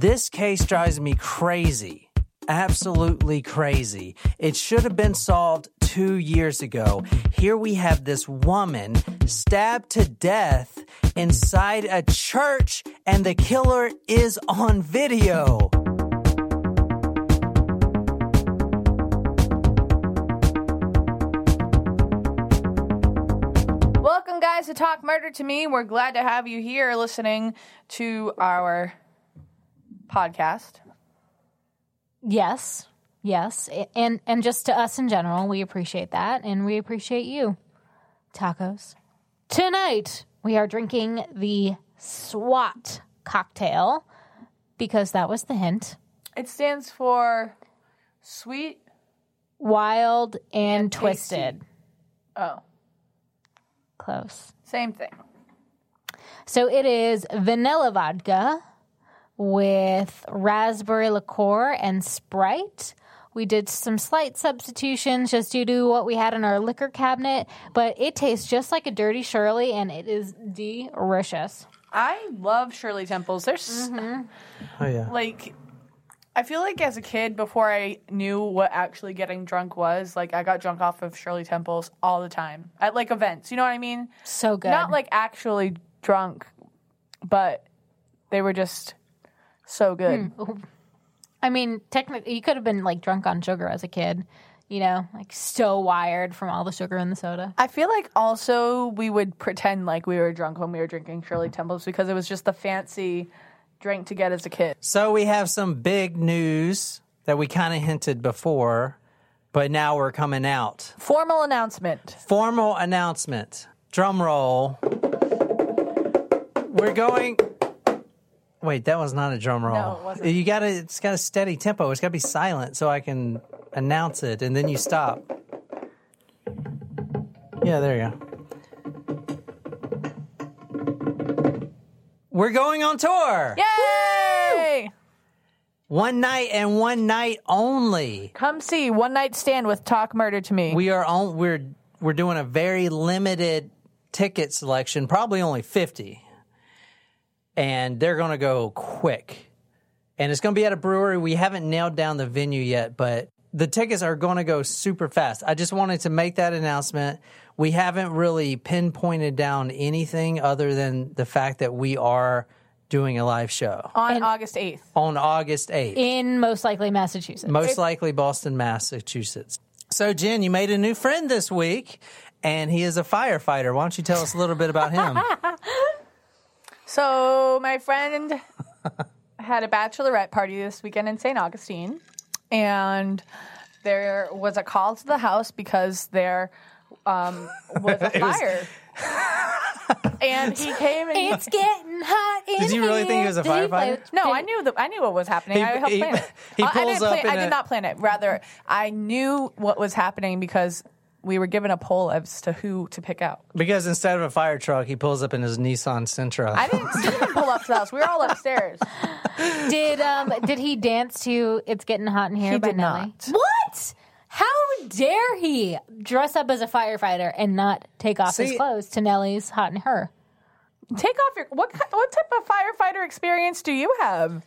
This case drives me crazy. Absolutely crazy. It should have been solved two years ago. Here we have this woman stabbed to death inside a church, and the killer is on video. Welcome, guys, to Talk Murder to Me. We're glad to have you here listening to our podcast. Yes, yes, and and just to us in general, we appreciate that, and we appreciate you. Tacos. Tonight we are drinking the SWAT cocktail because that was the hint. It stands for Sweet. Wild and, And twisted. Oh, Close. same thing. So it is vanilla vodka with raspberry liqueur and Sprite. We did some slight substitutions just due to what we had in our liquor cabinet, but it tastes just like a dirty Shirley and it is delicious. I love Shirley Temples. There's mm-hmm. Oh, yeah. like, I feel like as a kid, before I knew what actually getting drunk was, like I got drunk off of Shirley Temples all the time at like events. You know what I mean? So good. Not like actually drunk, but they were just so good. Hmm. I mean, technically, you could have been like drunk on sugar as a kid, you know, like so wired from all the sugar in the soda. I feel like also we would pretend like we were drunk when we were drinking Shirley mm-hmm. Temples because it was just the fancy drink to get as a kid. So we have some big news that we kind of hinted before, but now we're coming out. Formal announcement. Formal announcement. Drum roll. We're going. Wait, that was not a drum roll. No, it wasn't. You got to. It's got a steady tempo. It's got to be silent so I can announce it, and then you stop. Yeah, there you go. We're going on tour. Yay! One night and one night only. Come see One Night Stand with Talk Murder to Me. We are on. We're we're doing a very limited ticket selection, probably only fifty, and they're going to go quick. And it's going to be at a brewery. We haven't nailed down the venue yet, but the tickets are going to go super fast. I just wanted to make that announcement. We haven't really pinpointed down anything other than the fact that we are doing a live show on August 8th. on August eighth. In most likely Massachusetts. Most likely Boston, Massachusetts. So, Jen, you made a new friend this week, and he is a firefighter. Why don't you tell us a little bit about him? So, my friend had a bachelorette party this weekend in St. Augustine, and there was a call to the house because there um, was a was- fire. and he came and It's getting hot in here. Did you really think he was a firefighter? No, I knew the, I knew what was happening. He- I helped he- plan it. he Uh, I, pulls didn't up plan, in I a- did not plan it. Rather, I knew what was happening because we were given a poll as to who to pick out. because instead of a fire truck, he pulls up in his Nissan Sentra. I didn't see him pull up to the house. We were all upstairs. Did um did he dance to "It's Getting Hot in Here" He by did Nelly? not. What? How dare he dress up as a firefighter and not take off his clothes to Nelly's "Hot in Her"? Take off your what? ki- What type of firefighter experience do you have?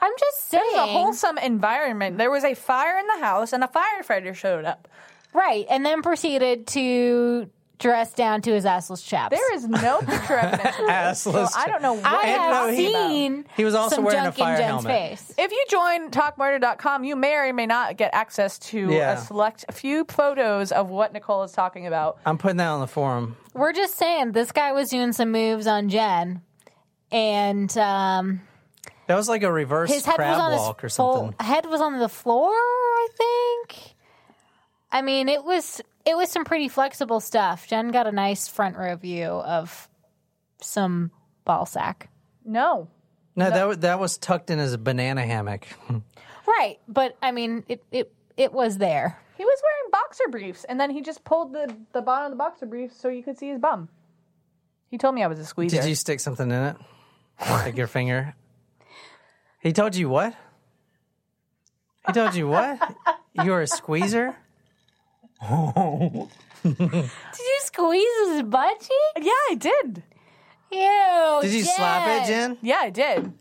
I'm just saying. It was a wholesome environment. There was a fire in the house, and a firefighter showed up. Right, and then proceeded to dress down to his assless chaps. There is no picture evidence. of this, so Assless I don't know what I And have no, he- seen. He was also some wearing a junk fire in Jen's helmet. face. If you join talkmurder.com, you may or may not get access to Yeah. a select a few photos of what Nicole is talking about. I'm putting that on the forum. We're just saying this guy was doing some moves on Jen, and um, That was like a reverse his head crab was on walk or his full, something. head was on the floor. I think. I mean, it was it was some pretty flexible stuff. Jen got a nice front row view of some ball sack. No. No, that wa- that was tucked in as a banana hammock. Right, but I mean, it it it was there. He was wearing boxer briefs, and then he just pulled the, the bottom of the boxer briefs so you could see his bum. He told me I was a squeezer. Did you stick something in it? Like your finger? He told you what? He told you what? You were a squeezer? Did you squeeze his butt cheek? Yeah, I did. Ew. Did you slap it, Jen? Yeah, I did.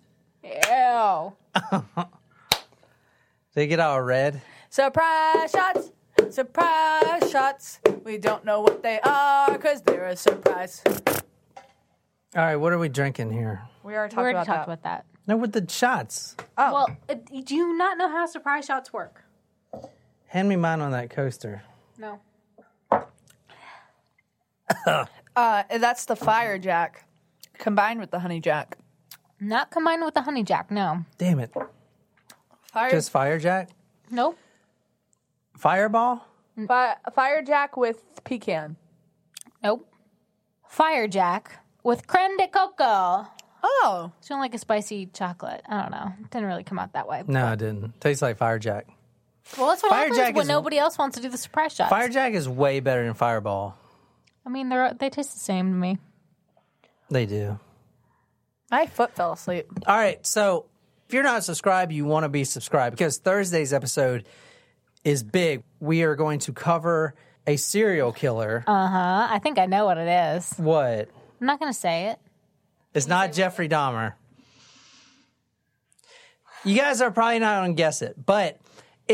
Ew. They get all red. Surprise shots. Surprise shots. We don't know what they are because they're a surprise. All right, what are we drinking here? We already We already about talked that. about that. No, with the shots. Oh, Well, do you not know how surprise shots work? Hand me mine on that coaster. No. uh, that's the fire jack combined with the honey jack. Not combined with the honey jack, no. Damn it. Fire, Just Fire Jack? Nope. Fireball? fi- fire jack with pecan. Nope. Fire jack with creme de coco. Oh, It's like a spicy chocolate. I don't know. It didn't really come out that way. No, it didn't. Tastes like Fire Jack. Well, that's what Fire happens Jack when is- nobody else wants to do the surprise shots. Firejack is way better than Fireball. I mean, they're they taste the same to me. They do. my foot fell asleep. All right, so if you're not subscribed, you want to be subscribed because Thursday's episode is big. We are going to cover a serial killer. Uh huh. I think I know what it is. what? I'm not going to say it. It's not Jeffrey Dahmer. You guys are probably not going to guess it, but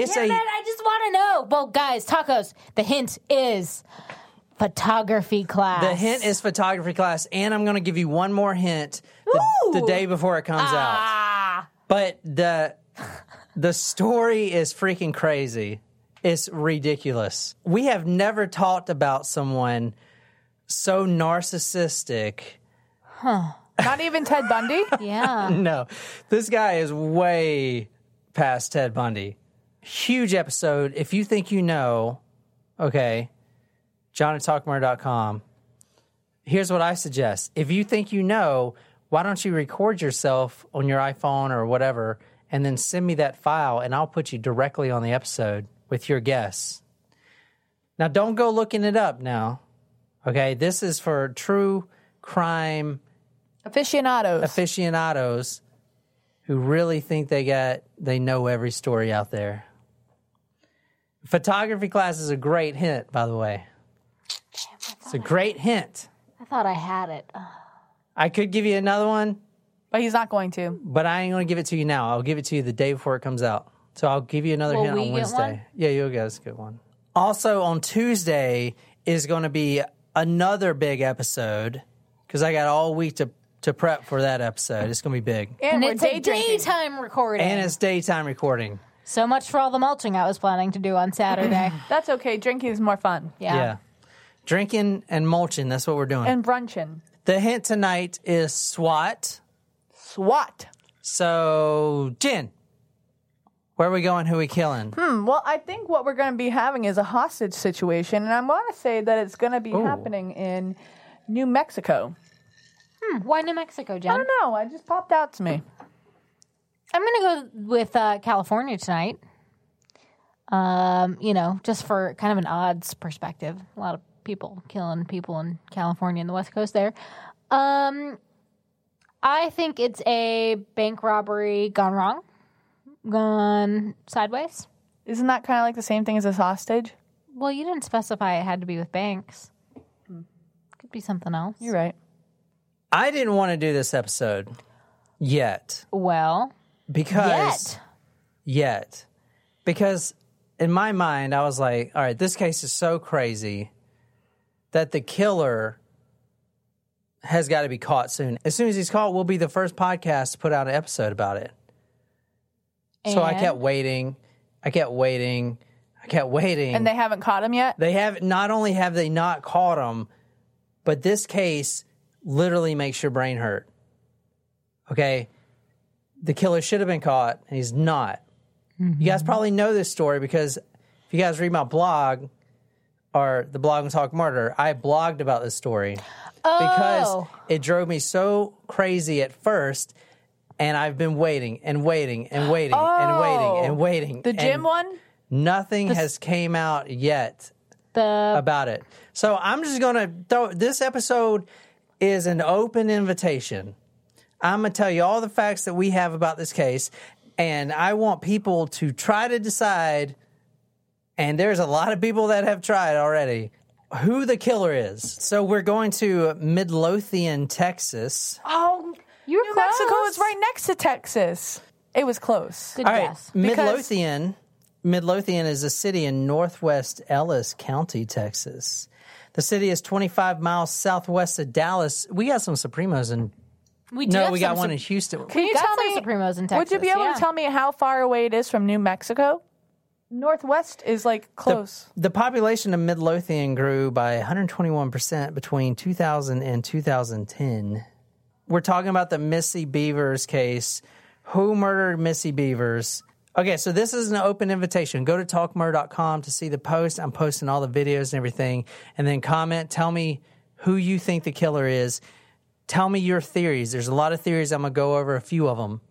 it's Damn a. it, I just want to know. Well, guys, tacos. The hint is photography class. The hint is photography class, and I'm going to give you one more hint the, the day before it comes out. ah. But the the story is freaking crazy. It's ridiculous. We have never talked about someone so narcissistic. Huh. Not even Ted Bundy. Yeah. No, this guy is way past Ted Bundy. Huge episode. If you think you know, okay, John at talkmurder.com. Here's what I suggest. If you think you know, why don't you record yourself on your iPhone or whatever and then send me that file and I'll put you directly on the episode with your guess. Now, don't go looking it up now. Okay, this is for true crime Aficionados. aficionados who really think they got they know every story out there. Photography class is a great hint, by the way. It's a great hint. I thought I had it. Ugh. I could give you another one, but he's not going to. but I ain't going to give it to you now. I'll give it to you the day before it comes out. So I'll give you another Will hint we on get Wednesday. one? Yeah, you'll get a good one. Also on Tuesday is going to be another big episode because I got all week to to prep for that episode. It's going to be big, And, And we're it's day a drinking. daytime recording. and it's daytime recording. So much for all the mulching I was planning to do on Saturday. That's okay. Drinking is more fun. Yeah. Yeah. Drinking and mulching, that's what we're doing. And brunching. the hint tonight is SWAT. SWAT. So, Jen, where are we going? Who are we killing? Hmm, well, I think what we're going to be having is a hostage situation, and I'm going to say that it's going to be Ooh. happening in New Mexico. Hmm. Why New Mexico, Jen? I don't know. It just popped out to me. I'm going to go with uh, California tonight. Um, you know, just for kind of an odds perspective. A lot of people killing people in California and the West Coast there. Um, I think it's a bank robbery gone wrong, gone sideways. Isn't that kind of like the same thing as a hostage? Well, you didn't specify it had to be with banks. Could be something else. You're right. I didn't want to do this episode yet Well, because yet. yet because in my mind I was like, all right, this case is so crazy that the killer has got to be caught soon. As soon as he's caught, we'll be the first podcast to put out an episode about it. So I kept waiting. I kept waiting. I kept waiting. And they haven't caught him yet? They have not only have they not caught him, but this case literally makes your brain hurt. Okay, the killer should have been caught, and he's not. You guys mm-hmm. probably know this story because if you guys read my blog or the blog and talk murder, I blogged about this story because Oh. it drove me so crazy at first. And I've been waiting and waiting and waiting and waiting and oh. waiting. The gym one? Nothing has came out yet The about it. So I'm just gonna throw this episode is an open invitation. I'm gonna tell you all the facts that we have about this case, and I want people to try to decide. And there's a lot of people that have tried already who the killer is. So we're going to Midlothian, Texas. Oh, You were New close. Mexico is right next to Texas. It was close. Good All right, guess. Because- Midlothian. Midlothian is a city in northwest Ellis County, Texas. The city is 25 miles southwest of Dallas. We got some Supremos in. We do No, have we got some one in Houston. Can you got tell some me Supremos in Texas. Would you be able yeah. to tell me how far away it is from New Mexico? Northwest is like close. The population of Midlothian grew by 121% between 2000 and 2010. We're talking about the Missy Beavers case. Who murdered Missy Beavers? Okay, so this is an open invitation. Go to talkmurder.com to see the post. I'm posting all the videos and everything. And then comment, tell me who you think the killer is. Tell me your theories. There's a lot of theories. I'm going to go over a few of them.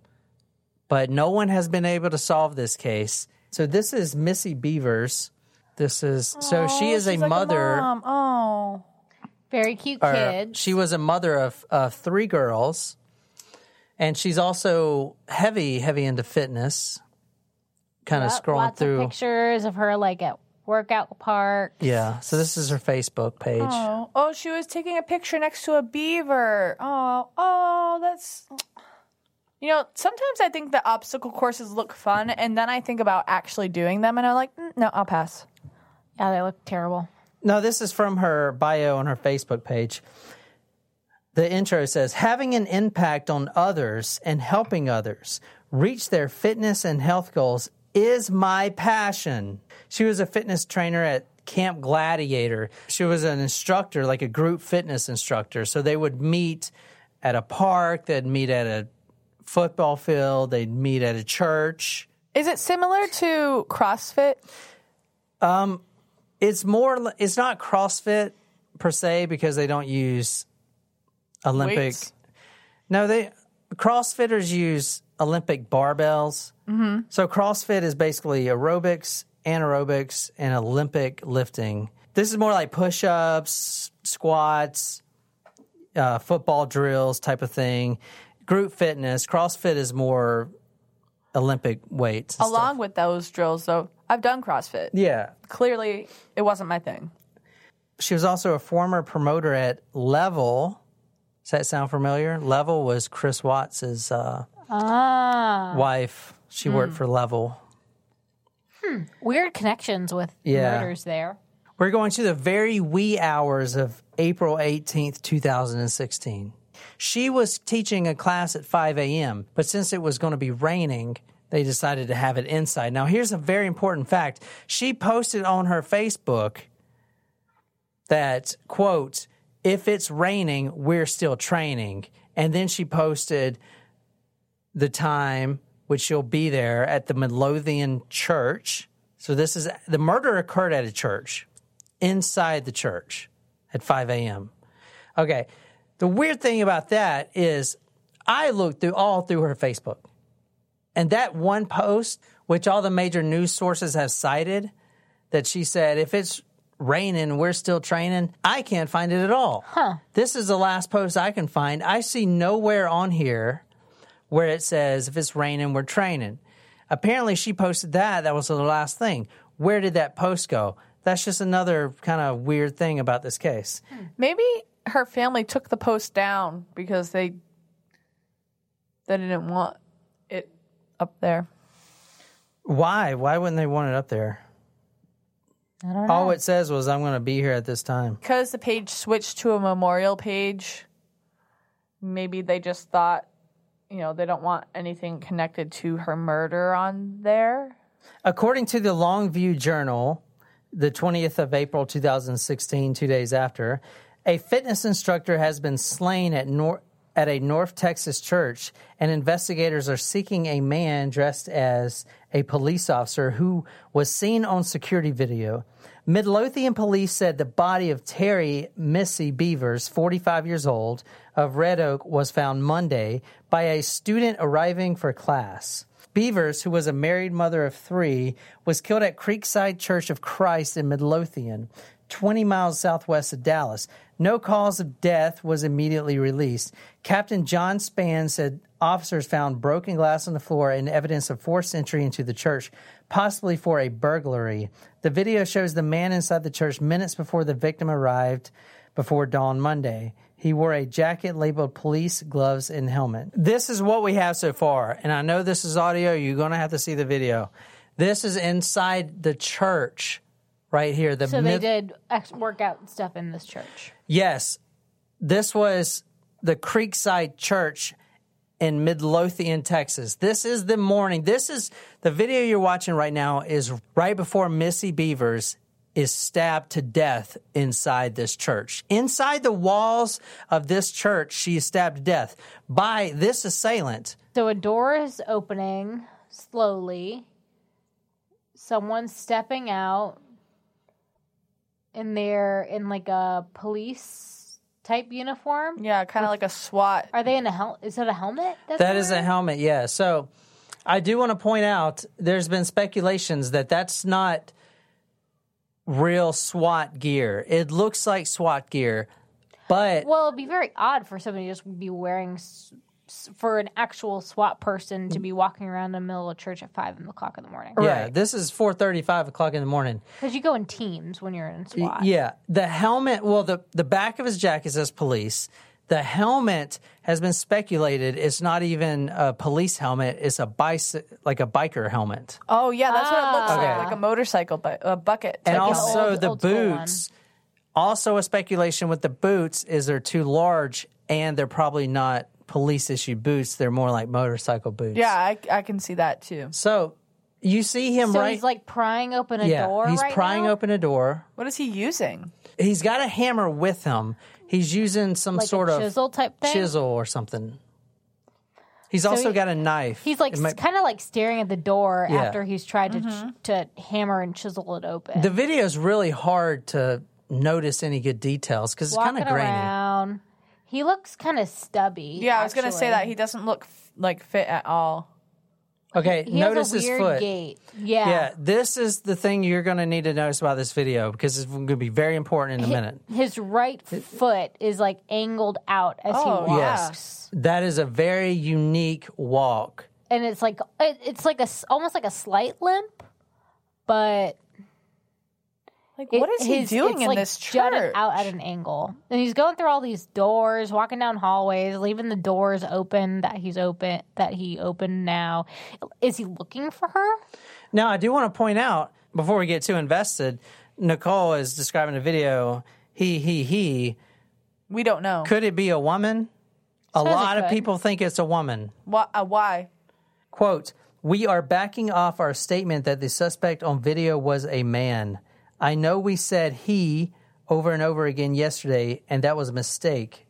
But no one has been able to solve this case. So this is Missy Beavers. This is so she is a like mother. mom. Oh. Very cute or kids. She was a mother of of three girls, and she's also heavy, heavy into fitness. Kind of scrolling through. pictures of her like at workout park. Yeah. So this is her Facebook page. Oh, oh, she was taking a picture next to a beaver. Oh, oh, that's. You know, sometimes I think the obstacle courses look fun, and then I think about actually doing them, and I'm like, mm, no, I'll pass. Yeah, they look terrible. No, this is from her bio on her Facebook page. The intro says, having an impact on others and helping others reach their fitness and health goals is my passion. She was a fitness trainer at Camp Gladiator. She was an instructor, like a group fitness instructor. So they would meet at a park, they'd meet at a football field, they'd meet at a church. Is it similar to CrossFit? It's more, it's not CrossFit per se because they don't use Olympic. Weights? No, they CrossFitters use Olympic barbells. Mm-hmm. So CrossFit is basically aerobics, anaerobics, and Olympic lifting. This is more like push-ups, squats, uh, football drills type of thing. Group fitness. CrossFit is more Olympic weights. Along stuff. with those drills, though, I've done CrossFit. yeah. Clearly, it wasn't my thing. She was also a former promoter at Le-Vel. Does that sound familiar? Le-Vel was Chris Watts's uh, Ah, wife. She worked for Le-Vel. Hmm. weird connections with Yeah. murders there. We're going to the very wee hours of April 18th, 2016. She was teaching a class at 5 a.m., but since it was going to be raining, they decided to have it inside. Now, here's a very important fact. She posted on her Facebook that, quote, if it's raining, we're still training. And then she posted the time which you'll be there at the Midlothian church. So this is the murder occurred at a church, inside the church at 5 a.m. Okay. The weird thing about that is I looked through all through her Facebook. And that one post, which all the major news sources have cited, that she said, if it's raining, we're still training, I can't find it at all. Huh. This is the last post I can find. I see nowhere on here where it says, if it's raining, we're training. Apparently, she posted that. That was the last thing. Where did that post go? That's just another kind of weird thing about this case. Maybe her family took the post down because they they didn't want it up there. Why? Why wouldn't they want it up there? I don't know. All it says was, I'm going to be here at this time. Because the page switched to a memorial page, maybe they just thought, you know, they don't want anything connected to her murder on there. According to the Longview Journal, the 20th of April 2016, two days after, a fitness instructor has been slain at Nor- at a North Texas church, and investigators are seeking a man dressed as a police officer who was seen on security video. Midlothian police said the body of Terri Missy Beavers, 45 years old, of Red Oak was found Monday by a student arriving for class. Beavers, who was a married mother of three, was killed at Creekside Church of Christ in Midlothian, 20 miles southwest of Dallas. No cause of death was immediately released. Captain John Spann said officers found broken glass on the floor and evidence of forced entry into the church, possibly for a burglary. The video shows the man inside the church minutes before the victim arrived before dawn Monday. He wore a jacket labeled police, gloves, and helmet. This is what we have so far. And I know this is audio. You're going to have to see the video. This is inside the church right here. The So they myth- did ex- workout stuff in this church. Yes. This was the Creekside Church in Midlothian, Texas. This is the morning. This is the video you're watching right now is right before Missy Beavers is stabbed to death inside this church. Inside the walls of this church, she is stabbed to death by this assailant. So a door is opening slowly. Someone's stepping out, and they're in like a police type uniform. Yeah, kind of like a SWAT. Are they in a hel? Is that a helmet? That's That is a helmet, yeah. So I do want to point out there's been speculations that that's not real SWAT gear. It looks like SWAT gear, but Well, it'd be very odd for somebody to just be wearing s- s- for an actual SWAT person to mm. be walking around in the middle of church at five o'clock in the morning. yeah, Right. this is four thirty, five o'clock in the morning. Because you go in teams when you're in SWAT. Yeah, the helmet. Well, the the back of his jacket says police. The helmet has been speculated. It's not even a police helmet. It's a bicy- like a biker helmet. Oh yeah, that's what it looks Okay. like, ah. like a motorcycle, bu- a bucket. and type of- also old- the old school one. boots. Also, a speculation with the boots is they're too large and they're probably not police issued boots. They're more like motorcycle boots. yeah, I, I can see that too. So you see him So right. he's like prying open a yeah, door. he's right prying now? open a door. What is he using? He's got a hammer with him. He's using some like sort a of chisel type thing. chisel or something. He's also he- got a knife. He's like It might- kind of like staring at the door Yeah. after he's tried to mm-hmm. to hammer and chisel it open. the video is really hard to notice any good details because it's kind Walking of grainy. around. He looks kind of stubby. Yeah, I was gonna say that he doesn't look f- like fit at all. Okay, He notice has a his weird foot. gait. Yeah. Yeah, this is the thing you're going to need to notice about this video because it's going to be very important in a minute. His right foot is like angled out as Oh, he walks. Yes. That is a very unique walk. And it's like it, it's like a s- almost like a slight limp, but Like, it- what is he doing it's in like this jutted church? out at an angle. And he's going through all these doors, walking down hallways, leaving the doors open that he's open that he opened now. Is he looking for her? Now, I do want to point out before we get too invested, Nicole is describing the video. He, he, he. we don't know Could it be a woman? A Says lot of people think it's a woman. why. Uh, why? Quote, we are backing off our statement that the suspect on video was a man. I know we said he over and over again yesterday, and that was a mistake.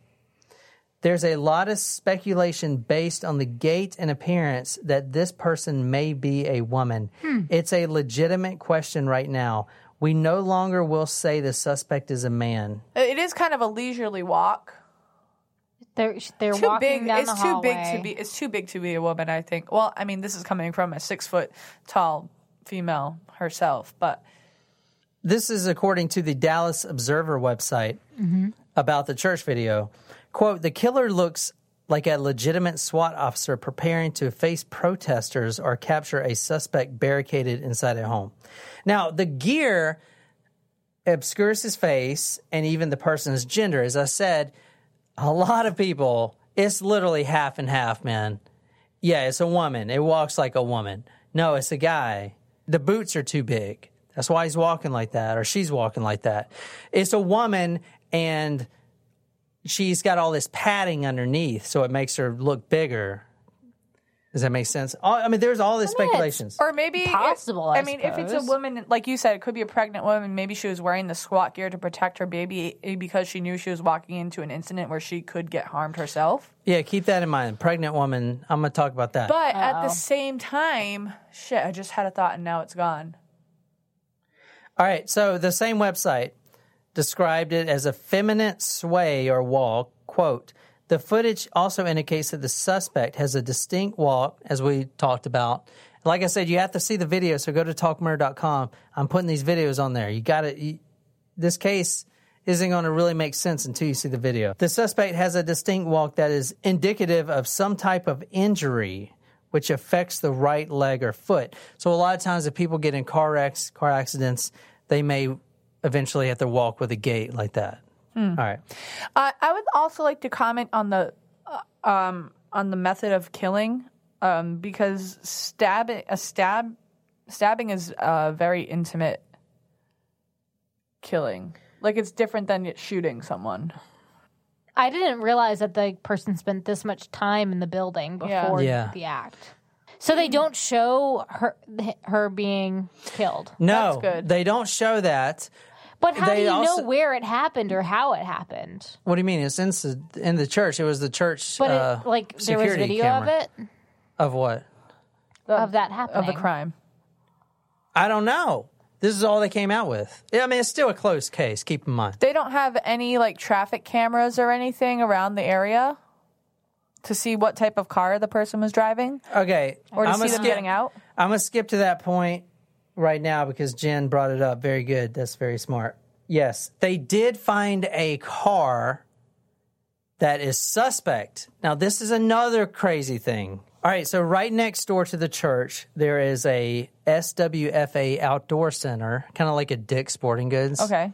There's a lot of speculation based on the gait and appearance that this person may be a woman. Hmm. It's a legitimate question right now. We no longer will say the suspect is a man. It is kind of a leisurely walk. They're they're Too walking big. down It's the too big to be. It's too big to be a woman. I think. Well, I mean, this is coming from a six foot tall female herself, but This is according to the Dallas Observer website about the church video. Quote, the killer looks like a legitimate SWAT officer preparing to face protesters or capture a suspect barricaded inside a home. Now, the gear obscures his face and even the person's gender. As I said, a lot of people, it's literally half and half, man. Yeah, it's a woman. It walks like a woman. No, it's a guy. The boots are too big. That's why he's walking like that, or she's walking like that. It's a woman, and she's got all this padding underneath, so it makes her look bigger. Does that make sense? All- I mean, there's all this speculations. or maybe it- Possible, I mean, if it's a woman, like you said, it could be a pregnant woman. Maybe she was wearing the SWAT gear to protect her baby eh, because she knew she was walking into an incident where she could get harmed herself. Yeah, keep that in mind. Pregnant woman. I'm going to talk about that. But at the same time, shit, I just had a thought and now it's gone. All right, so the same website described it as a feminine sway or walk. Quote, the footage also indicates that the suspect has a distinct walk, as we talked about. Like I said, you have to see the video, so go to talkmurder.com. I'm putting these videos on there. You got to, this case isn't going to really make sense until you see the video. The suspect has a distinct walk that is indicative of some type of injury which affects the right leg or foot. So a lot of times if people get in car wrecks, car accidents, they may eventually have to walk with a gait like that. All right. Uh, I would also like to comment on the uh, um, on the method of killing um, because stabbing a stab stabbing is a very intimate killing. Like it's different than shooting someone. I didn't realize that the person spent this much time in the building Yeah. before Yeah. the act. So they don't show her her being killed. No, That's good. they don't show that. But how They do you also- know where it happened or how it happened? What do you mean? It's in, the- in the church. It was the church. But uh, it, like there was security video camera. of it Of what? of that happening. Of the crime. I don't know. This is all they came out with. Yeah, I mean, it's still a closed case. Keep in mind. They don't have any like traffic cameras or anything around the area to see what type of car the person was driving Okay, or to I'm see them skip- getting out. I'm gonna skip to that point right now because Jen brought it up. Very good. That's very smart. Yes, they did find a car that is suspect. Now, this is another crazy thing. All right, so right next door to the church, there is a SWFA outdoor center, kind of like a Dick's Sporting Goods. Okay.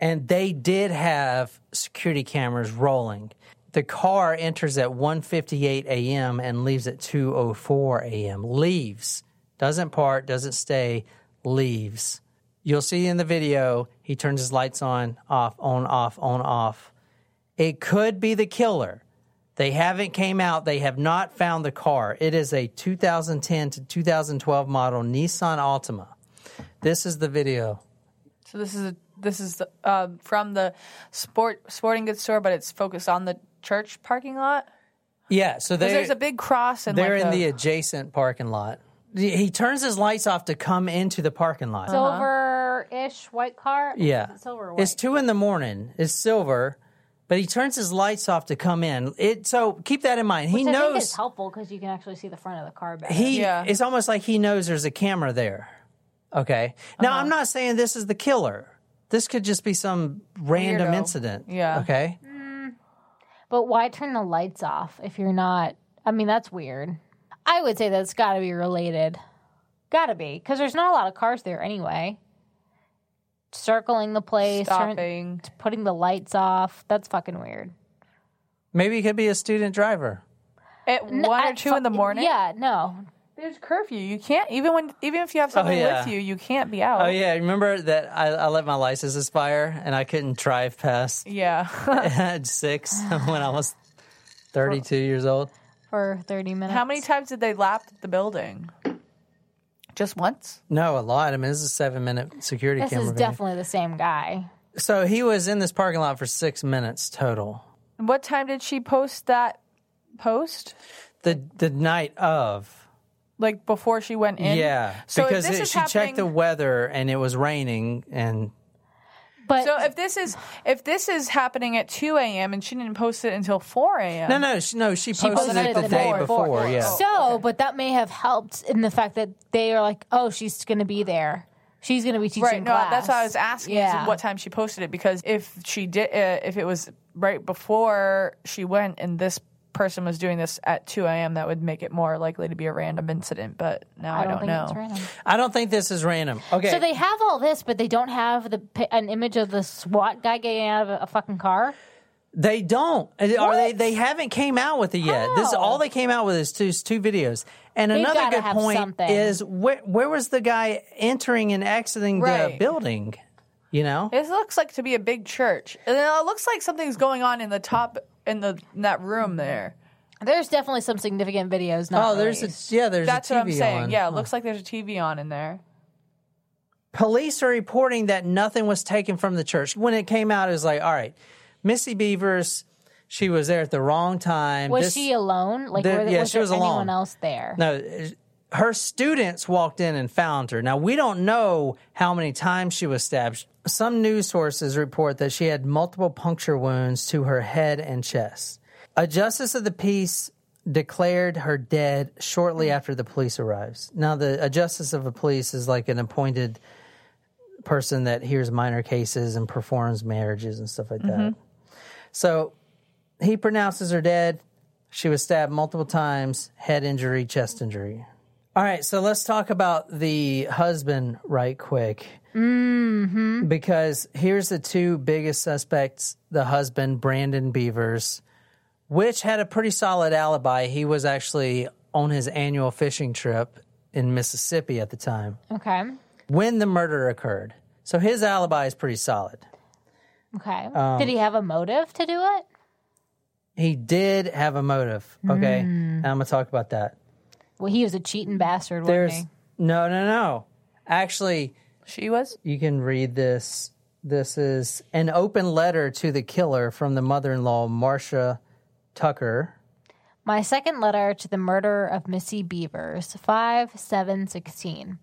and they did have security cameras rolling. The car enters at 1:58 a.m. and leaves at 2:04 a.m. Leaves, doesn't part, doesn't stay, leaves. You'll see in the video he turns his lights on, off, on, off, on, off. It could be the killer. They haven't came out. They have not found the car. It is a 2010 to 2012 model Nissan Altima. This is the video. So this is a, this is the, uh, from the sport sporting goods store, but it's focused on the church parking lot. Yeah, so they there's a big cross and They're like in a- the adjacent parking lot. He he turns his lights off to come into the parking lot. Silver-ish white car. yeah, Is it silver white? it's two in the morning. It's silver, but he turns his lights off to come in. It so keep that in mind. He Which I think is helpful because you can actually see the front of the car better. he. Yeah. It's almost like he knows there's a camera there. Okay. Now Uh-huh. I'm not saying this is the killer. This could just be some random Weirdo. incident. Yeah. Okay. But why turn the lights off if you're not? I mean, that's weird. I would say that's got to be related. Got to be because there's not a lot of cars there anyway. Circling the place, turn, stopping. putting the lights off. That's fucking weird. Maybe he could be a student driver. At one or At two fu- in the morning. Yeah, no. There's curfew. You can't even when even if you have oh, something yeah. with you, you can't be out. Oh yeah, remember that I, I let my license expire and I couldn't drive past Yeah. at six when I was 32 years old. For 30 minutes. How many times did they lap the building? Just once? No, a lot. I mean, this is a seven minute security This camera. is video. definitely the same guy. so he was in this parking lot for six minutes total. What time did she post that post? The the night of. Like before she went in? Yeah, So because this it, is she checked the weather and it was raining, and But So if this is if this is happening at two AM and she didn't post it until four AM. no, no, she, no, she posted posted it it the the day day before. before. Yeah, So, but that may have helped in the fact that they are like, oh, she's going to be there. She's going to be teaching Right, no, class. that's what I was asking Yeah. is what time she posted it because if she did uh, if it was right before she went and this person was doing this at 2 a.m. that would make it more likely to be a random incident but now I, I don't, don't, think know it's random. I don't think this is random. Okay, So they have all this, but they don't have the an image of the SWAT guy getting out of a, a fucking car. They don't. Or they they haven't came out with it yet. This How? all they came out with is two two videos. And They've another good point something. is where where was the guy entering and exiting the building? You know? It looks like to be a big church. And it looks like something's going on in the top in the in that room there. There's definitely some significant videos. Not oh, there's released. a yeah, there's That's a TV what I'm saying. on. Yeah, it looks like there's a TV on in there. Police are reporting that nothing was taken from the church. When it came out, it was like, all right, Missy Beavers, she was there at the wrong time. Was This- she alone? Like, the- were, there- yeah, was she was there anyone alone. else there? No, her students walked in and found her. Now, we don't know how many times she was stabbed. Some news sources report that she had multiple puncture wounds to her head and chest. A justice of the peace declared her dead shortly after the police arrives. Now, the a justice of the police is like an appointed person that hears minor cases and performs marriages and stuff like that. So he pronounces her dead. She was stabbed multiple times, head injury, chest injury. All right, so let's talk about the husband right quick. Mm-hmm. Because here's the two biggest suspects the husband, Brandon Beavers, which had a pretty solid alibi. He was actually on his annual fishing trip in Mississippi at the time Okay. when the murder occurred. So his alibi is pretty solid. Okay. Um, Did he have a motive to do it? He did have a motive. Okay. And I'm going to talk about that. Well, he was a cheating bastard, wasn't There's he? no, no, no. Actually, She was. you can read this. This is an open letter to the killer from the mother in law, Marcia Tucker. My second letter to the murderer of Missy Beavers, 5 7 16.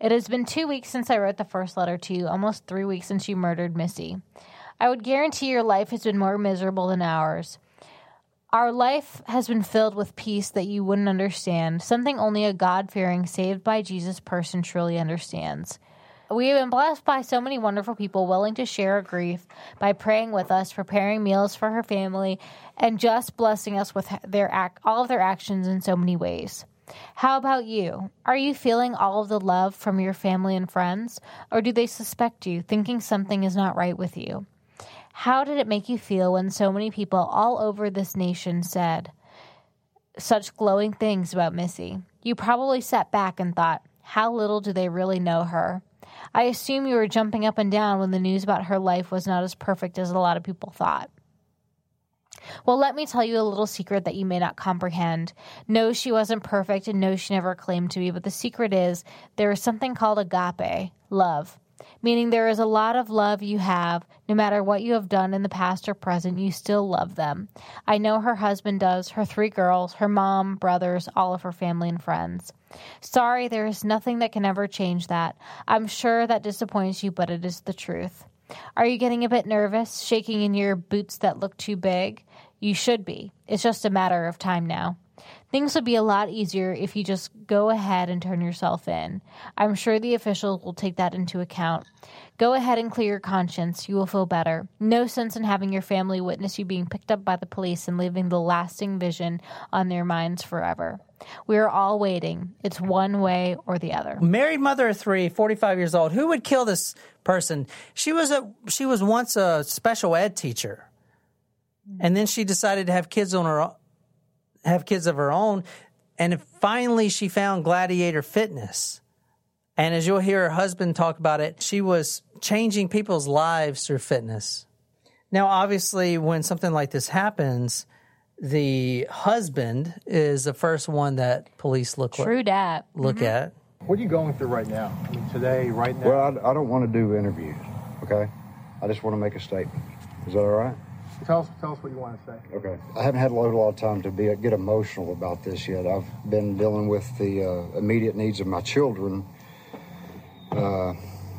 It has been two weeks since I wrote the first letter to you, almost three weeks since you murdered Missy. I would guarantee your life has been more miserable than ours. Our life has been filled with peace that you wouldn't understand, something only a God fearing, saved by Jesus person truly understands. We have been blessed by so many wonderful people willing to share our grief by praying with us, preparing meals for her family, and just blessing us with their ac- all of their actions in so many ways. How about you? Are you feeling all of the love from your family and friends, or do they suspect you, thinking something is not right with you? How did it make you feel when so many people all over this nation said such glowing things about Missy? You probably sat back and thought, how little do they really know her? I assume you were jumping up and down when the news about her life was not as perfect as a lot of people thought. Well, let me tell you a little secret that you may not comprehend. No, she wasn't perfect, and no, she never claimed to be, but the secret is there is something called agape, love. Meaning there is a lot of love you have, no matter what you have done in the past or present, you still love them. I know her husband does, her three girls, her mom, brothers, all of her family and friends. Sorry, there is nothing that can ever change that. I'm sure that disappoints you, but it is the truth. Are you getting a bit nervous, shaking in your boots that look too big? You should be. It's just a matter of time now. Things would be a lot easier if you just go ahead and turn yourself in. I'm sure the officials will take that into account. Go ahead and clear your conscience. You will feel better. No sense in having your family witness you being picked up by the police and leaving the lasting vision on their minds forever. We are all waiting. It's one way or the other. Married mother of three, 45 years old. Who would kill this person? She was a she was once a special ed teacher. And then she decided to have kids on her have kids of her own and finally she found gladiator fitness. And as you'll hear her husband talk about it, she was changing people's lives through fitness. Now, obviously, when something like this happens, the husband is the first one that police look at. True dat. look mm-hmm. at. What are you going through right now? I mean, today, right now. Well, I, I don't want to do interviews, okay? I just want to make a statement. Is that all right? Tell us, tell us what you want to say. Okay. I haven't had a lot, a lot of time to be get emotional about this yet. I've been dealing with the uh, immediate needs of my children.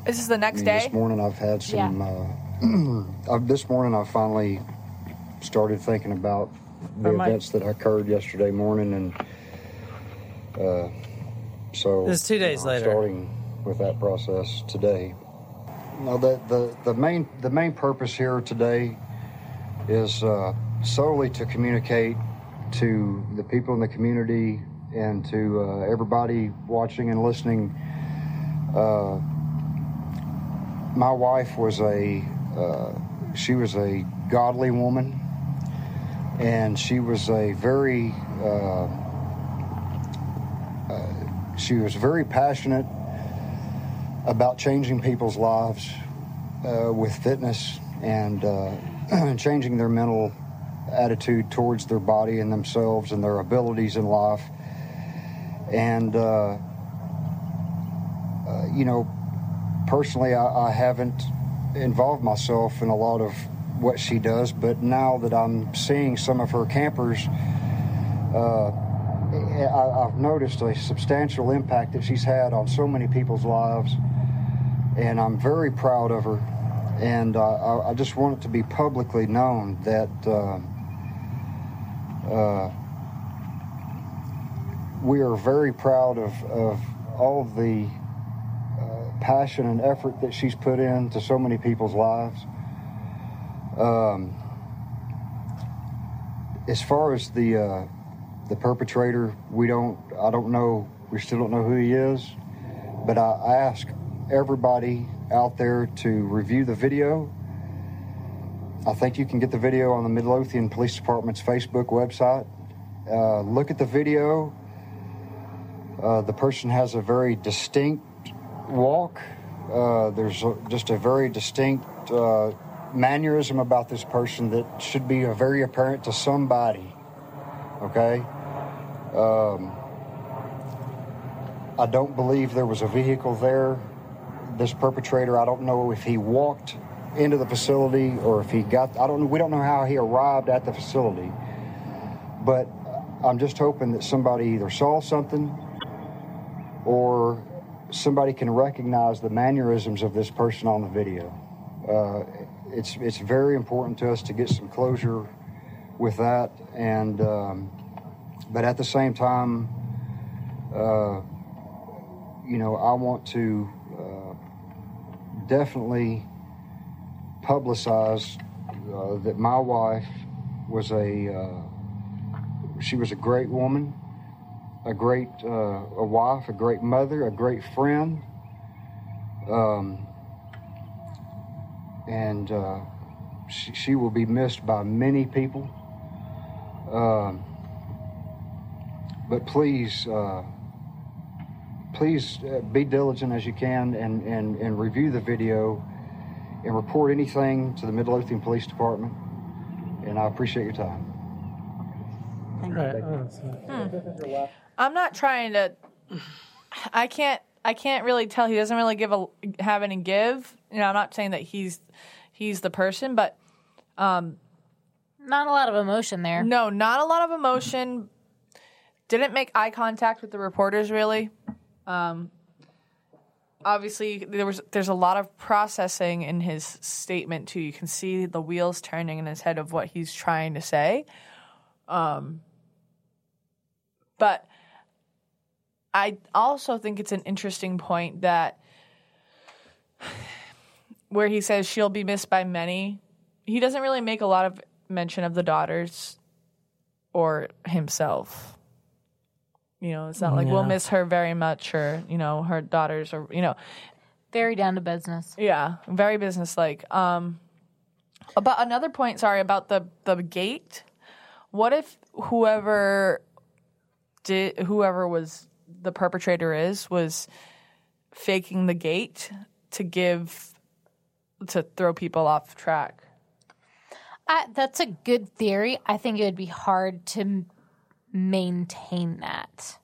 This is the next And day. This morning I've had some. Yeah. Uh, I've, this morning I finally started thinking about the Or Mike. events that occurred yesterday morning, and uh, so This is two days I'm later. Starting with that process today. Now the, the the main the main purpose here today is uh, solely to communicate to the people in the community and to uh, everybody watching and listening. Uh, my wife was a uh, she was a godly woman, and she was a very uh, uh, she was very passionate about changing people's lives with fitness and changing their mental attitude towards their body and themselves and their abilities in life. And, uh, uh, you know, personally, I, I haven't involved myself in a lot of what she does, but now that I'm seeing some of her campers, uh, I, I've noticed a substantial impact that she's had on so many people's lives, and I'm very proud of her. And I, I just want it to be publicly known that uh, uh, we are very proud of, of all of the uh, passion and effort that she's put into so many people's lives. Um, as far as the uh, the perpetrator, we don't. I don't know We still don't know who he is. But I ask everybody out there to review the video. I think you can get the video on the Midlothian Police Department's Facebook website. Uh, look at the video. Uh, the person has a very distinct walk. Uh, there's a, just a very distinct uh, mannerism about this person that should be very apparent to somebody. Okay? Um, I don't believe there was a vehicle there. This perpetrator, I don't know if he walked into the facility or if he got, I don't know, we don't know how he arrived at the facility. But I'm just hoping that somebody either saw something or somebody can recognize the mannerisms of this person on the video. Uh, it's it's very important to us to get some closure with that, and um, but at the same time, uh, you know, I want to definitely publicize uh, that my wife was a uh, she was a great woman a great uh, a wife, a great mother, a great friend, um, and uh, she, she, will be missed by many people. Um, but please, uh, please uh, be diligent as you can and, and, and review the video and report anything to the Midlothian Police Department. And I appreciate your time. Thank Right. I'm not trying to. I can't. I can't really tell. He doesn't really give a have any give. You know, I'm not saying that he's he's the person, but um, not a lot of emotion there. no, not a lot of emotion. Didn't make eye contact with the reporters really. Um, obviously, there was there's a lot of processing in his statement too. You can see the wheels turning in his head of what he's trying to say. Um, but I also think it's an interesting point that where he says she'll be missed by many. He doesn't really make a lot of mention of the daughters or himself. You know, it's not like we'll miss her very much or, you know, her daughters or, you know, Very down to business. yeah, very businesslike. Um, about another point, sorry, about the the gait. What if whoever did whoever was the perpetrator is was faking the gait to give to throw people off track? I, that's a good theory. I think it would be hard to m- maintain that.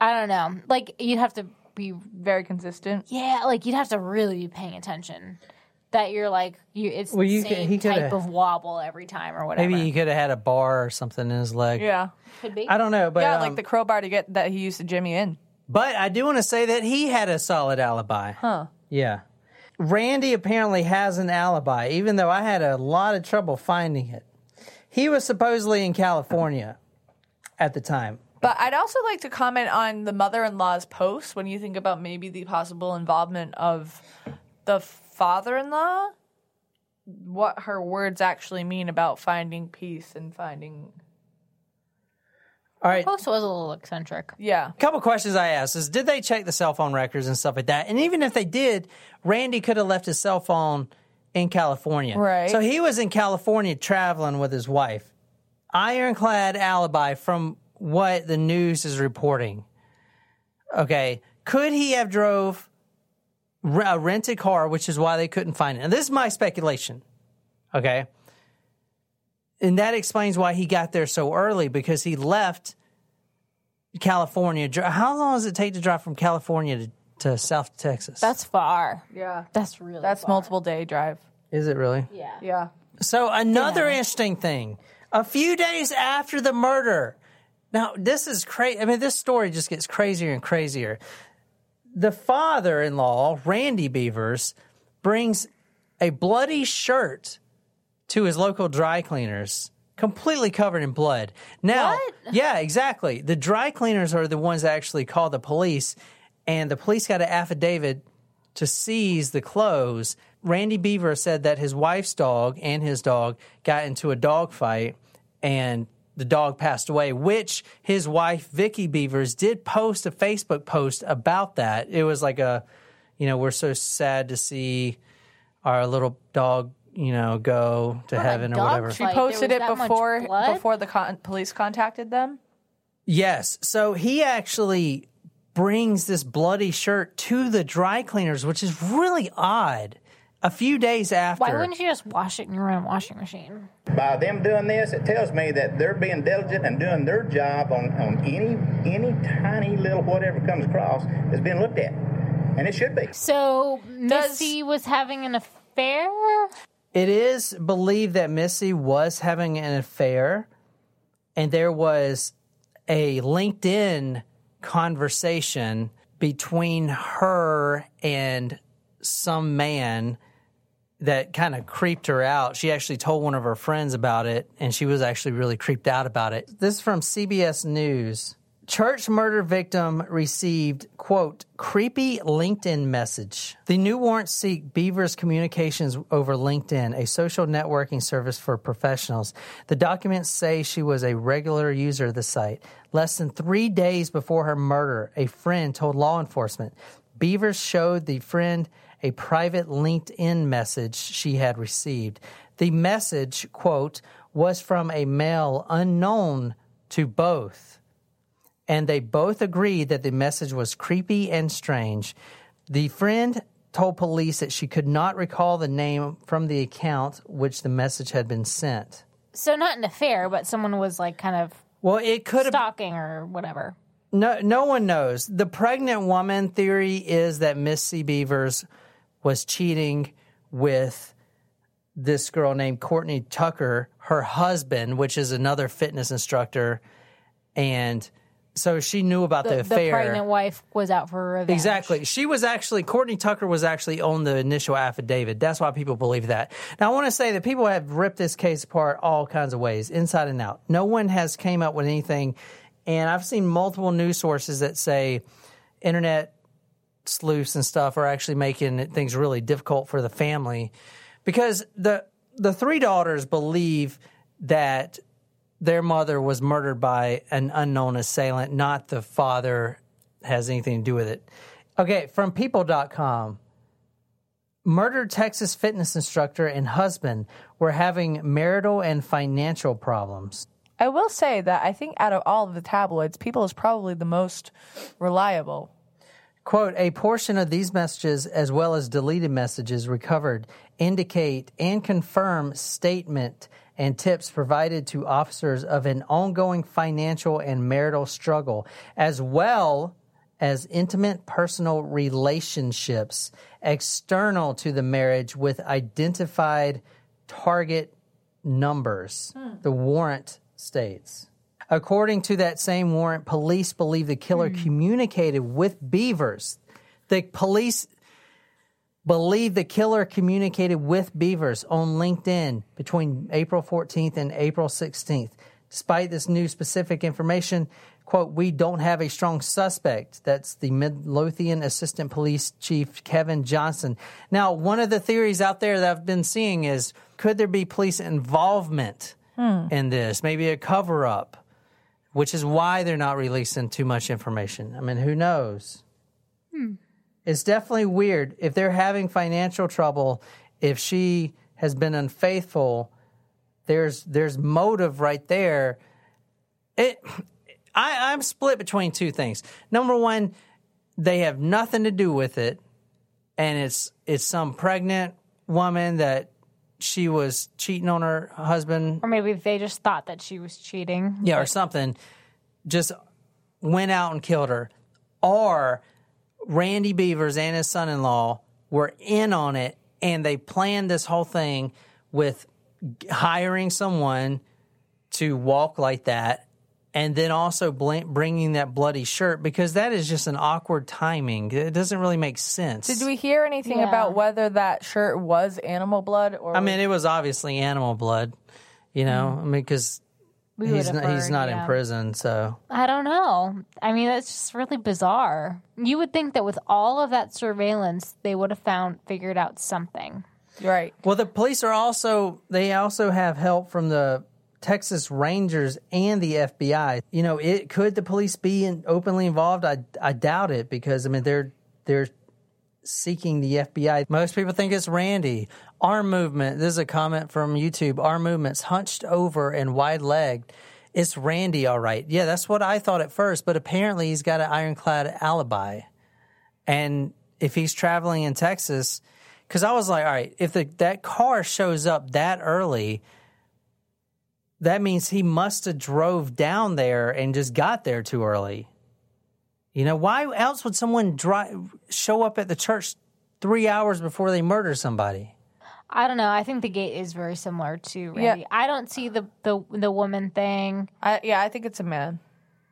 I don't know. Like you'd have to be Very consistent. yeah, like you'd have to really be paying attention. That you're like you it's Well, you the could- same he coulda- type of wobble every time or whatever. Maybe he could have had a bar or something in his leg. Yeah, could be. I don't know, but yeah, um, like the crowbar to get that he used to jimmy in. But I do want to say that he had a solid alibi. Huh. Yeah. Randy apparently has an alibi, even though I had a lot of trouble finding it. He was supposedly in California at the time. But I'd also like to comment on the mother-in-law's post when you think about maybe the possible involvement of the father-in-law, what her words actually mean about finding peace and finding All right. The Post was a little eccentric. yeah. A couple questions I asked is did they check the cell phone records and stuff like that? And even if they did, Randy could have left his cell phone in California. Right. So he was in California traveling with his wife. Ironclad alibi from what the news is reporting. Okay. Could he have drove a rented car, which is why they couldn't find it? And this is my speculation. Okay. And that explains why he got there so early because he left California. How long does it take to drive from California to, to South Texas? That's far. Yeah. That's really That's far. multiple day drive. Is it really? Yeah. Yeah. So another interesting thing. A few days after the murder. Now, this is crazy. I mean, this story just gets crazier and crazier. The father-in-law, Randy Beavers, brings a bloody shirt to his local dry cleaners, completely covered in blood. Now, What? yeah, exactly. The dry cleaners are the ones that actually call the police, and the police got an affidavit to seize the clothes. Randy Beaver said that his wife's dog and his dog got into a dog fight, and the dog passed away, which his wife Vicky Beavers did post a Facebook post about that. It was like a, you know, we're so sad to see our little dog, you know, go to heaven or dog whatever. She posted it was that much before before the con- police contacted them. Yes. So he actually brings this bloody shirt to the dry cleaners, which is really odd. A few days after. Why wouldn't you just wash it in your own washing machine? By them doing this, it tells me that they're being diligent and doing their job on, on any any tiny little whatever comes across is being looked at, and it should be. So Does- Missy was having an affair. It is believed that Missy was having an affair, and there was a LinkedIn conversation between her and some man that kind of creeped her out. She actually told one of her friends about it, and she was actually really creeped out about it. This is from CBS News. Church murder victim received, quote, creepy LinkedIn message. The new warrants seek Beaver's communications over LinkedIn, a social networking service for professionals. The documents say she was a regular user of the site. Less than three days before her murder, a friend told law enforcement Beavers showed the friend a private LinkedIn message she had received. The message, quote, was from a male unknown to both and they both agreed that the message was creepy and strange. The friend told police that she could not recall the name from the account which the message had been sent. So not an affair, but someone was like kind of Well, it could have stalking or whatever. no no one knows. The pregnant woman theory is that Missy Beavers was cheating with this girl named Courtney Tucker, her husband, which is another fitness instructor, and so she knew about the, The, the pregnant wife was out for revenge. Exactly. She was actually, Courtney Tucker was actually on the initial affidavit. That's why people believe that. Now, I want to say that people have ripped this case apart all kinds of ways, inside and out. No one has came up with anything. And I've seen multiple news sources that say internet sleuths and stuff are actually making things really difficult for the family because the the three daughters believe that their mother was murdered by an unknown assailant, not the father has anything to do with it. Okay, from people.com. Murdered Texas fitness instructor and husband were having marital and financial problems. I will say that I think out of all of the tabloids, People is probably the most reliable. Quote, a portion of these messages, as well as deleted messages recovered, indicate and confirm statement and tips provided to officers of an ongoing financial and marital struggle, as well as intimate personal relationships external to the marriage with identified target numbers. Hmm. The warrant states. According to that same warrant, police believe the killer hmm. communicated with Beavers. The police believe the killer communicated with Beavers on LinkedIn between April 14th and April 16th. Despite this new specific information, quote, we don't have a strong suspect. That's the Midlothian Assistant Police Chief Kevin Johnson. Now, one of the theories out there that I've been seeing is could there be police involvement hmm. in this? Maybe a cover up, which is why they're not releasing too much information. I mean, who knows? Hmm. It's definitely weird if they're having financial trouble. If she has been unfaithful, there's there's motive right there. It, I, I'm split between two things. Number one, they have nothing to do with it, and it's it's some pregnant woman that she was cheating on her husband Or maybe they just thought that she was cheating. yeah, or something, just went out and killed her. Or Randy Beavers and his son in law were in on it and they planned this whole thing with hiring someone to walk like that and then also bl- bringing that bloody shirt because that is just an awkward timing. It doesn't really make sense. Did we hear anything Yeah. about whether that shirt was animal blood or? I mean, it was obviously animal blood, you know, mm. I mean, because We he's would've not, he's heard, not in prison, so. I don't know. I mean, that's just really bizarre. You would think that with all of that surveillance, they would have found figured out something. right. Well, the police are also they also have help from the Texas Rangers and the FBI. You know, it could the police be in, openly involved? I I doubt it because I mean they're they're seeking the FBI. Most people think it's Randy. Arm movement. This is a comment from YouTube. Arm movements hunched over and wide legged. It's Randy, all right. Yeah, that's what I thought at first, but apparently he's got an ironclad alibi. And if he's traveling in Texas, because I was like, all right, if the, that car shows up that early, that means he must have drove down there and just got there too early. You know, why else would someone drive show up at the church three hours before they murder somebody? I don't know. I think the gait is very similar to Randy. Yeah. I don't see the the the woman thing. I, yeah, I think it's a man.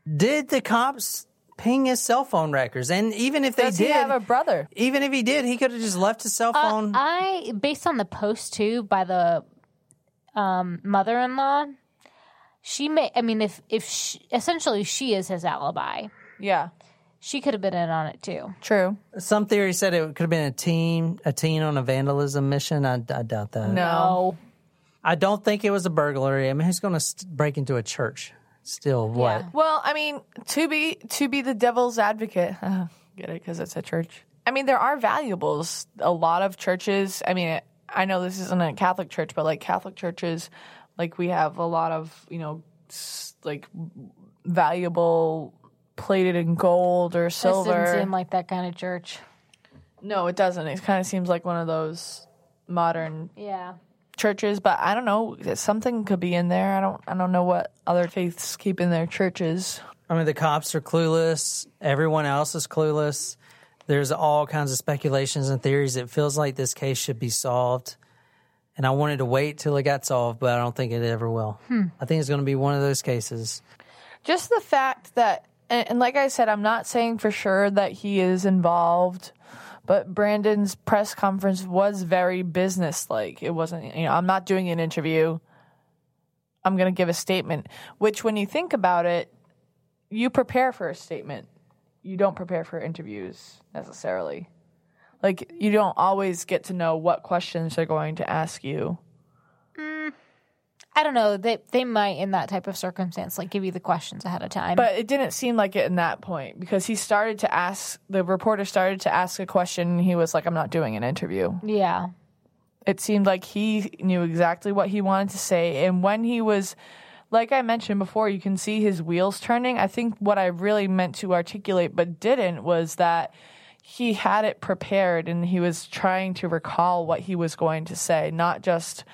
Did the cops ping his cell phone records? And even if they Does did, he have a brother? even if he did, he could have just left his cell Uh, phone. I based on the post too by the um, mother-in-law. She may. I mean, if if she, essentially she is his alibi, Yeah, she could have been in on it too. true. Some theory said it could have been a teen, a teen on a vandalism mission. I, I doubt that. No. I don't think it was a burglary. I mean, who's going to st- break into a church? Still, what? Yeah. Well, I mean, to be to be the devil's advocate, uh, get it because it's a church. I mean, there are valuables. A lot of churches. I mean, I know this isn't a Catholic church, but like Catholic churches, like we have a lot of you know, like valuable plated in gold or This didn't silver. seem like that kind of church. no, it doesn't. It kind of seems like one of those modern Yeah. churches, but I don't know. Something could be in there. I don't. I don't know what other faiths keep in their churches. I mean, the cops are clueless. Everyone else is clueless. There's all kinds of speculations and theories. It feels like this case should be solved. And I wanted to wait till it got solved, but I don't think it ever will. Hmm. I think it's going to be one of those cases. just the fact that and, and like i said i'm not saying for sure that he is involved but brandon's press conference was very business-like. It wasn't you know i'm not doing an interview. I'm going to give a statement which when you think about it you prepare for a statement. You don't prepare for interviews necessarily. Like you don't always get to know what questions they're going to ask you I don't know. They they might in that type of circumstance like give you the questions ahead of time. But it didn't seem like it in that point because he started to ask, the reporter started to ask a question and he was like, I'm not doing an interview. yeah. It seemed like he knew exactly what he wanted to say. And when he was, like I mentioned before, you can see his wheels turning. I think what I really meant to articulate but didn't was that he had it prepared and he was trying to recall what he was going to say, not just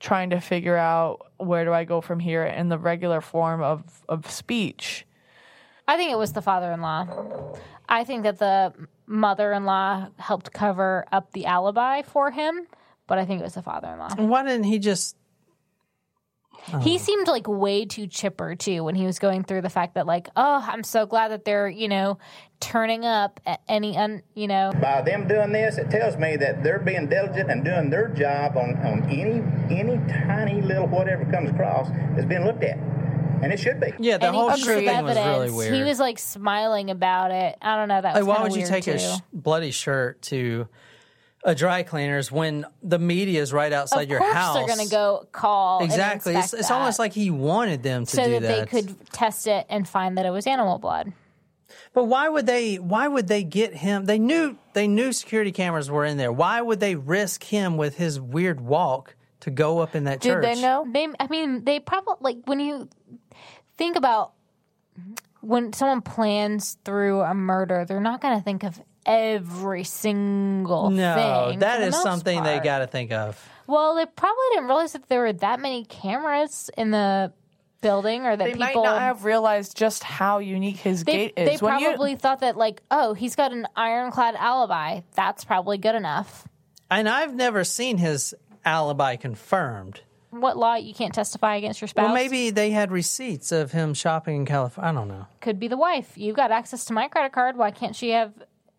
trying to figure out where do I go from here in the regular form of, of speech. I think it was the father-in-law. I think that the mother-in-law helped cover up the alibi for him, but I think it was the father-in-law. Why didn't he just He oh. seemed like way too chipper too when he was going through the fact that like, oh, I'm so glad that they're you know turning up at any un you know By them doing this, it tells me that they're being diligent and doing their job on, on any any tiny little whatever comes across is being looked at, and it should be. Yeah, the any whole piece shirt thing was really weird. He was like smiling about it. I don't know. That was like, why would you take too. a sh- bloody shirt to a dry cleaner's when the media is right outside of your house? they're going to go call exactly. It's, it's almost like he wanted them to so do that, that they could test it and find that it was animal blood. But why would they? Why would they get him? They knew they knew security cameras were in there. Why would they risk him with his weird walk to go up in that Did church? they know? They, I mean, they probably like when you think about when someone plans through a murder, they're not going to think of every single No, thing. that for the is something they got to think of. Well, they probably didn't realize that there were that many cameras in the building, or that They people. might not have realized just how unique his they, gait they is. When you- probably thought that like, oh, he's got an ironclad alibi. That's probably good enough. And I've never seen his alibi confirmed. What law you can't testify against your spouse? Well, maybe they had receipts of him shopping in California. I don't know. could be the wife. You've got access to my credit card. Why can't she have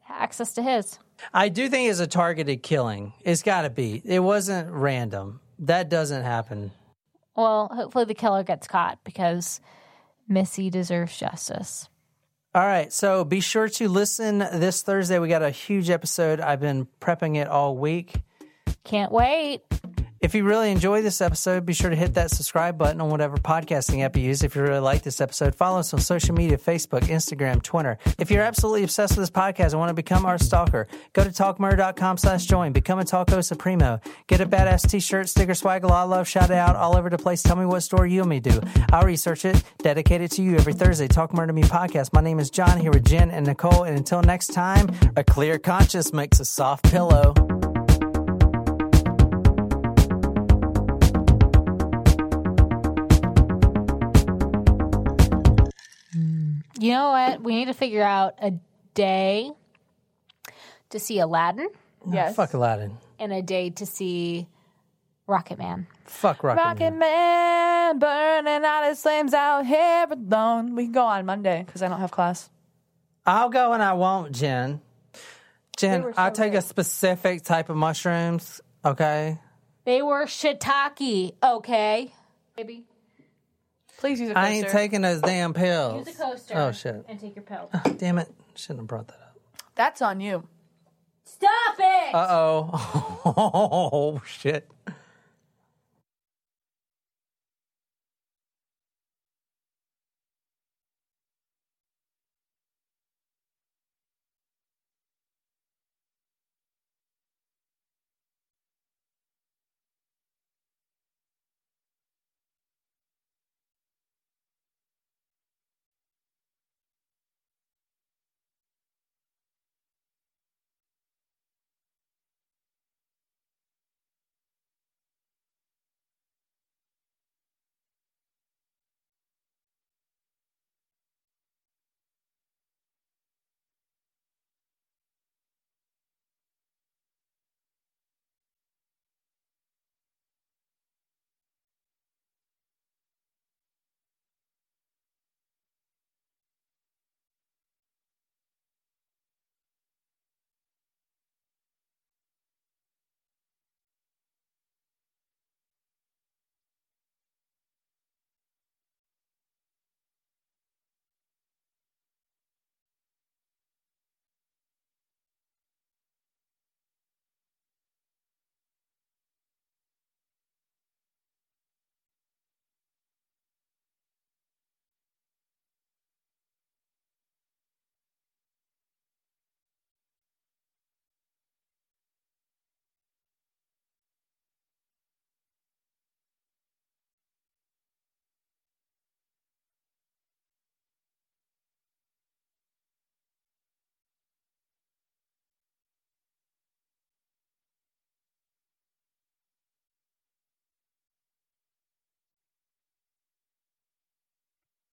access to his? I do think it's a targeted killing. It's got to be. It wasn't random. That doesn't happen. Well, hopefully the killer gets caught because Missy deserves justice. All right, so be sure to listen this Thursday. We got a huge episode. I've been prepping it all week. Can't wait. If you really enjoy this episode, be sure to hit that subscribe button on whatever podcasting app you use. If you really like this episode, follow us on social media Facebook, Instagram, Twitter. If you're absolutely obsessed with this podcast and want to become our stalker, go to talkmurder.com slash join. Become a Talko Supremo. Get a badass t-shirt, sticker, swag, a lot of love, shout out all over the place. Tell me what story you and me do. I'll research it, dedicate it to you every Thursday. Talk Murder Me podcast. My name is John here with Jen and Nicole. And until next time, a clear conscience makes a soft pillow. You know what? We need to figure out a day to see Aladdin Yes. Fuck Aladdin. and a day to see Rocket Man. Fuck Rocket, Rocket Man. Man burning out his flames out here alone. We can go on Monday because I don't have class. I'll go and I won't, Jen. Jen, They were I'll so take a specific type of mushrooms, okay? They were shiitake, okay? Maybe Please use a coaster. I ain't taking those damn pills. use a coaster. Oh, shit. And take your pill. Damn it. Shouldn't have brought that up. That's on you. Stop it! Uh oh. oh, shit.